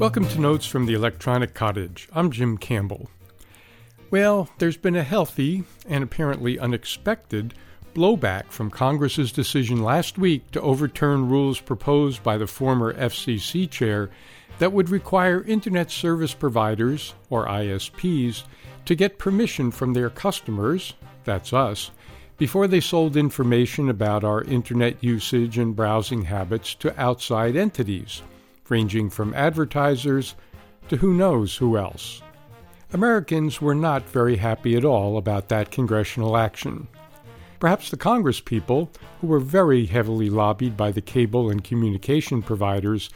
Welcome to Notes from the Electronic Cottage. I'm Jim Campbell. Well, there's been a healthy and apparently unexpected blowback from Congress's decision last week to overturn rules proposed by the former FCC chair that would require Internet service providers, or ISPs, to get permission from their customers, that's us, before they sold information about our Internet usage and browsing habits to outside entities ranging from advertisers to who knows who else. Americans were not very happy at all about that congressional action. Perhaps the Congress people, who were very heavily lobbied by the cable and communication providers,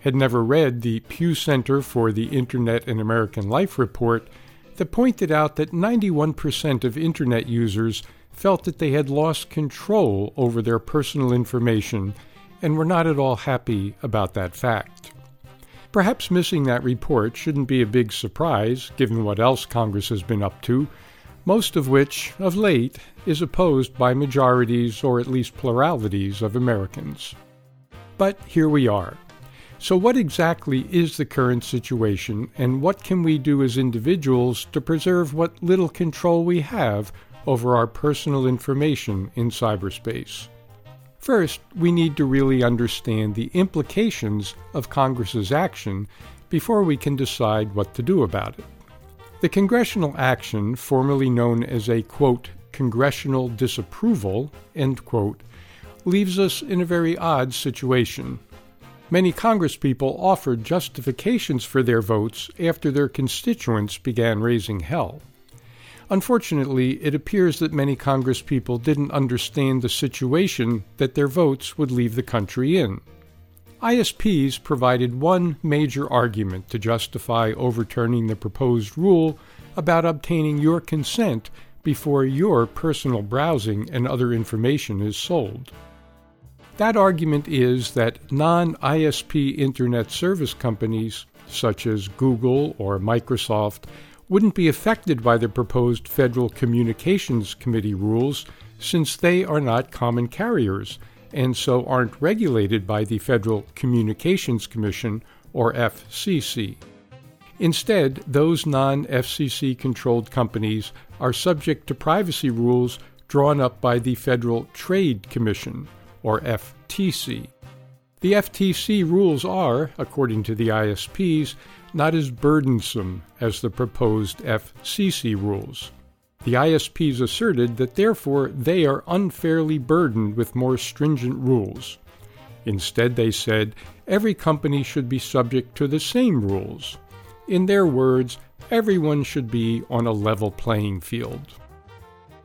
had never read the Pew Center for the Internet and American Life report that pointed out that 91% of Internet users felt that they had lost control over their personal information and were not at all happy about that fact. Perhaps missing that report shouldn't be a big surprise, given what else Congress has been up to, most of which, of late, is opposed by majorities or at least pluralities of Americans. But here we are. So, what exactly is the current situation, and what can we do as individuals to preserve what little control we have over our personal information in cyberspace? First, we need to really understand the implications of Congress's action before we can decide what to do about it. The congressional action, formerly known as a quote, congressional disapproval, end quote, leaves us in a very odd situation. Many congresspeople offered justifications for their votes after their constituents began raising hell. Unfortunately, it appears that many Congresspeople didn't understand the situation that their votes would leave the country in. ISPs provided one major argument to justify overturning the proposed rule about obtaining your consent before your personal browsing and other information is sold. That argument is that non ISP Internet service companies, such as Google or Microsoft, wouldn't be affected by the proposed Federal Communications Committee rules since they are not common carriers and so aren't regulated by the Federal Communications Commission or FCC. Instead, those non FCC controlled companies are subject to privacy rules drawn up by the Federal Trade Commission or FTC. The FTC rules are, according to the ISPs, not as burdensome as the proposed FCC rules. The ISPs asserted that therefore they are unfairly burdened with more stringent rules. Instead, they said every company should be subject to the same rules. In their words, everyone should be on a level playing field.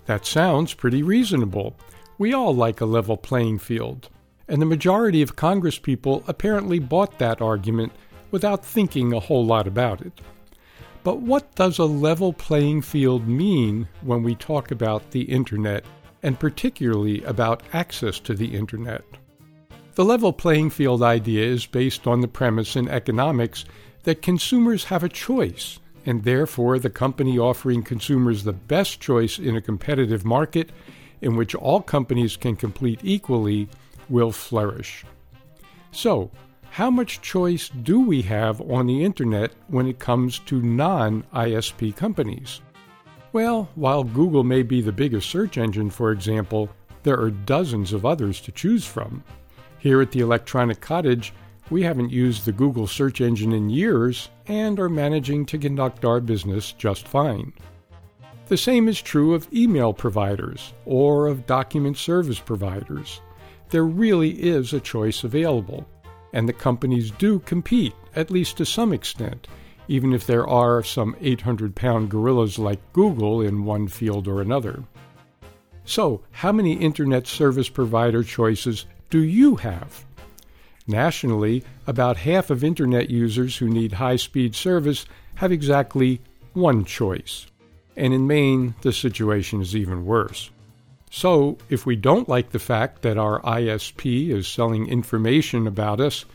That sounds pretty reasonable. We all like a level playing field. And the majority of Congresspeople apparently bought that argument without thinking a whole lot about it. But what does a level playing field mean when we talk about the Internet, and particularly about access to the Internet? The level playing field idea is based on the premise in economics that consumers have a choice, and therefore the company offering consumers the best choice in a competitive market in which all companies can compete equally will flourish. So, how much choice do we have on the internet when it comes to non ISP companies? Well, while Google may be the biggest search engine, for example, there are dozens of others to choose from. Here at the Electronic Cottage, we haven't used the Google search engine in years and are managing to conduct our business just fine. The same is true of email providers or of document service providers. There really is a choice available and the companies do compete, at least to some extent, even if there are some 800 pound gorillas like Google in one field or another. So, how many Internet service provider choices do you have? Nationally, about half of Internet users who need high speed service have exactly one choice. And in Maine, the situation is even worse. So, if we don't like the fact that our ISP is selling information about us,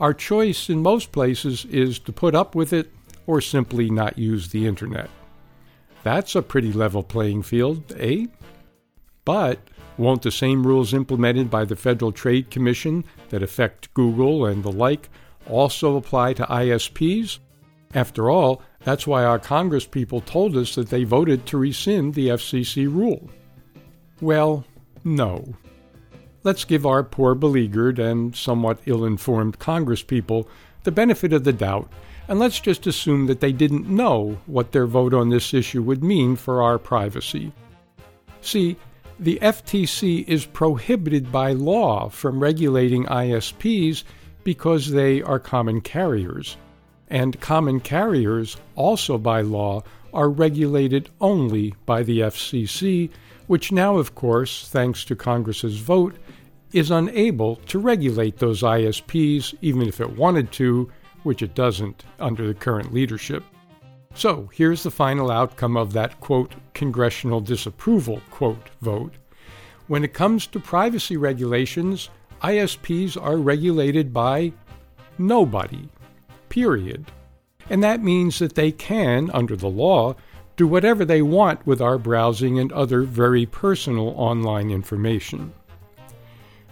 our choice in most places is to put up with it or simply not use the internet. That's a pretty level playing field, eh? But won't the same rules implemented by the Federal Trade Commission that affect Google and the like also apply to ISPs? After all, that's why our Congress people told us that they voted to rescind the FCC rule. Well, no. Let's give our poor beleaguered and somewhat ill informed Congresspeople the benefit of the doubt, and let's just assume that they didn't know what their vote on this issue would mean for our privacy. See, the FTC is prohibited by law from regulating ISPs because they are common carriers. And common carriers, also by law, are regulated only by the FCC, which now, of course, thanks to Congress's vote, is unable to regulate those ISPs, even if it wanted to, which it doesn't under the current leadership. So here's the final outcome of that quote, congressional disapproval quote vote. When it comes to privacy regulations, ISPs are regulated by nobody, period. And that means that they can, under the law, do whatever they want with our browsing and other very personal online information.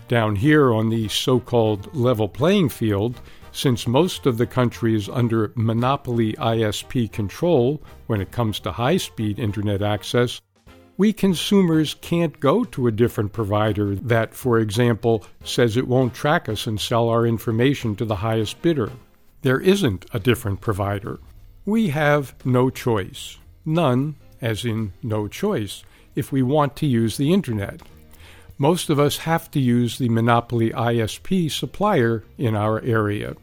Down here on the so called level playing field, since most of the country is under monopoly ISP control when it comes to high speed internet access, we consumers can't go to a different provider that, for example, says it won't track us and sell our information to the highest bidder. There isn't a different provider. We have no choice. None, as in no choice, if we want to use the Internet. Most of us have to use the monopoly ISP supplier in our area.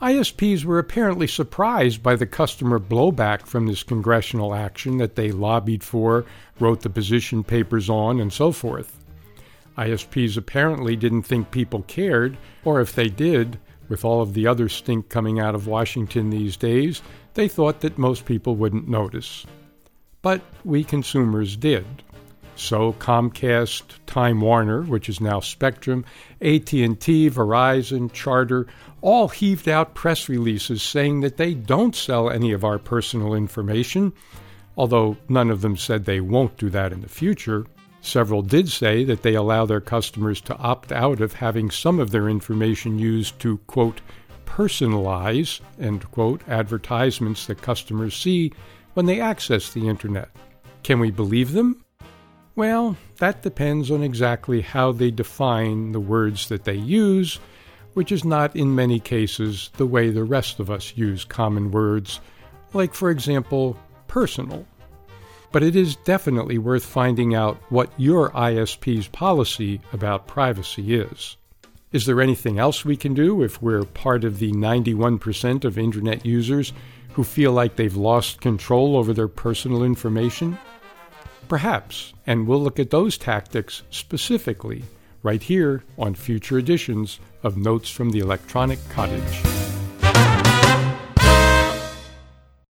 ISPs were apparently surprised by the customer blowback from this congressional action that they lobbied for, wrote the position papers on, and so forth. ISPs apparently didn't think people cared, or if they did, with all of the other stink coming out of Washington these days, they thought that most people wouldn't notice. But we consumers did. So Comcast, Time Warner, which is now Spectrum, AT&T, Verizon, Charter all heaved out press releases saying that they don't sell any of our personal information, although none of them said they won't do that in the future. Several did say that they allow their customers to opt out of having some of their information used to, quote, personalize, end quote, advertisements that customers see when they access the Internet. Can we believe them? Well, that depends on exactly how they define the words that they use which is not in many cases the way the rest of us use common words, like, for example, personal. But it is definitely worth finding out what your ISP's policy about privacy is. Is there anything else we can do if we're part of the 91% of Internet users who feel like they've lost control over their personal information? Perhaps, and we'll look at those tactics specifically right here on future editions of Notes from the Electronic Cottage.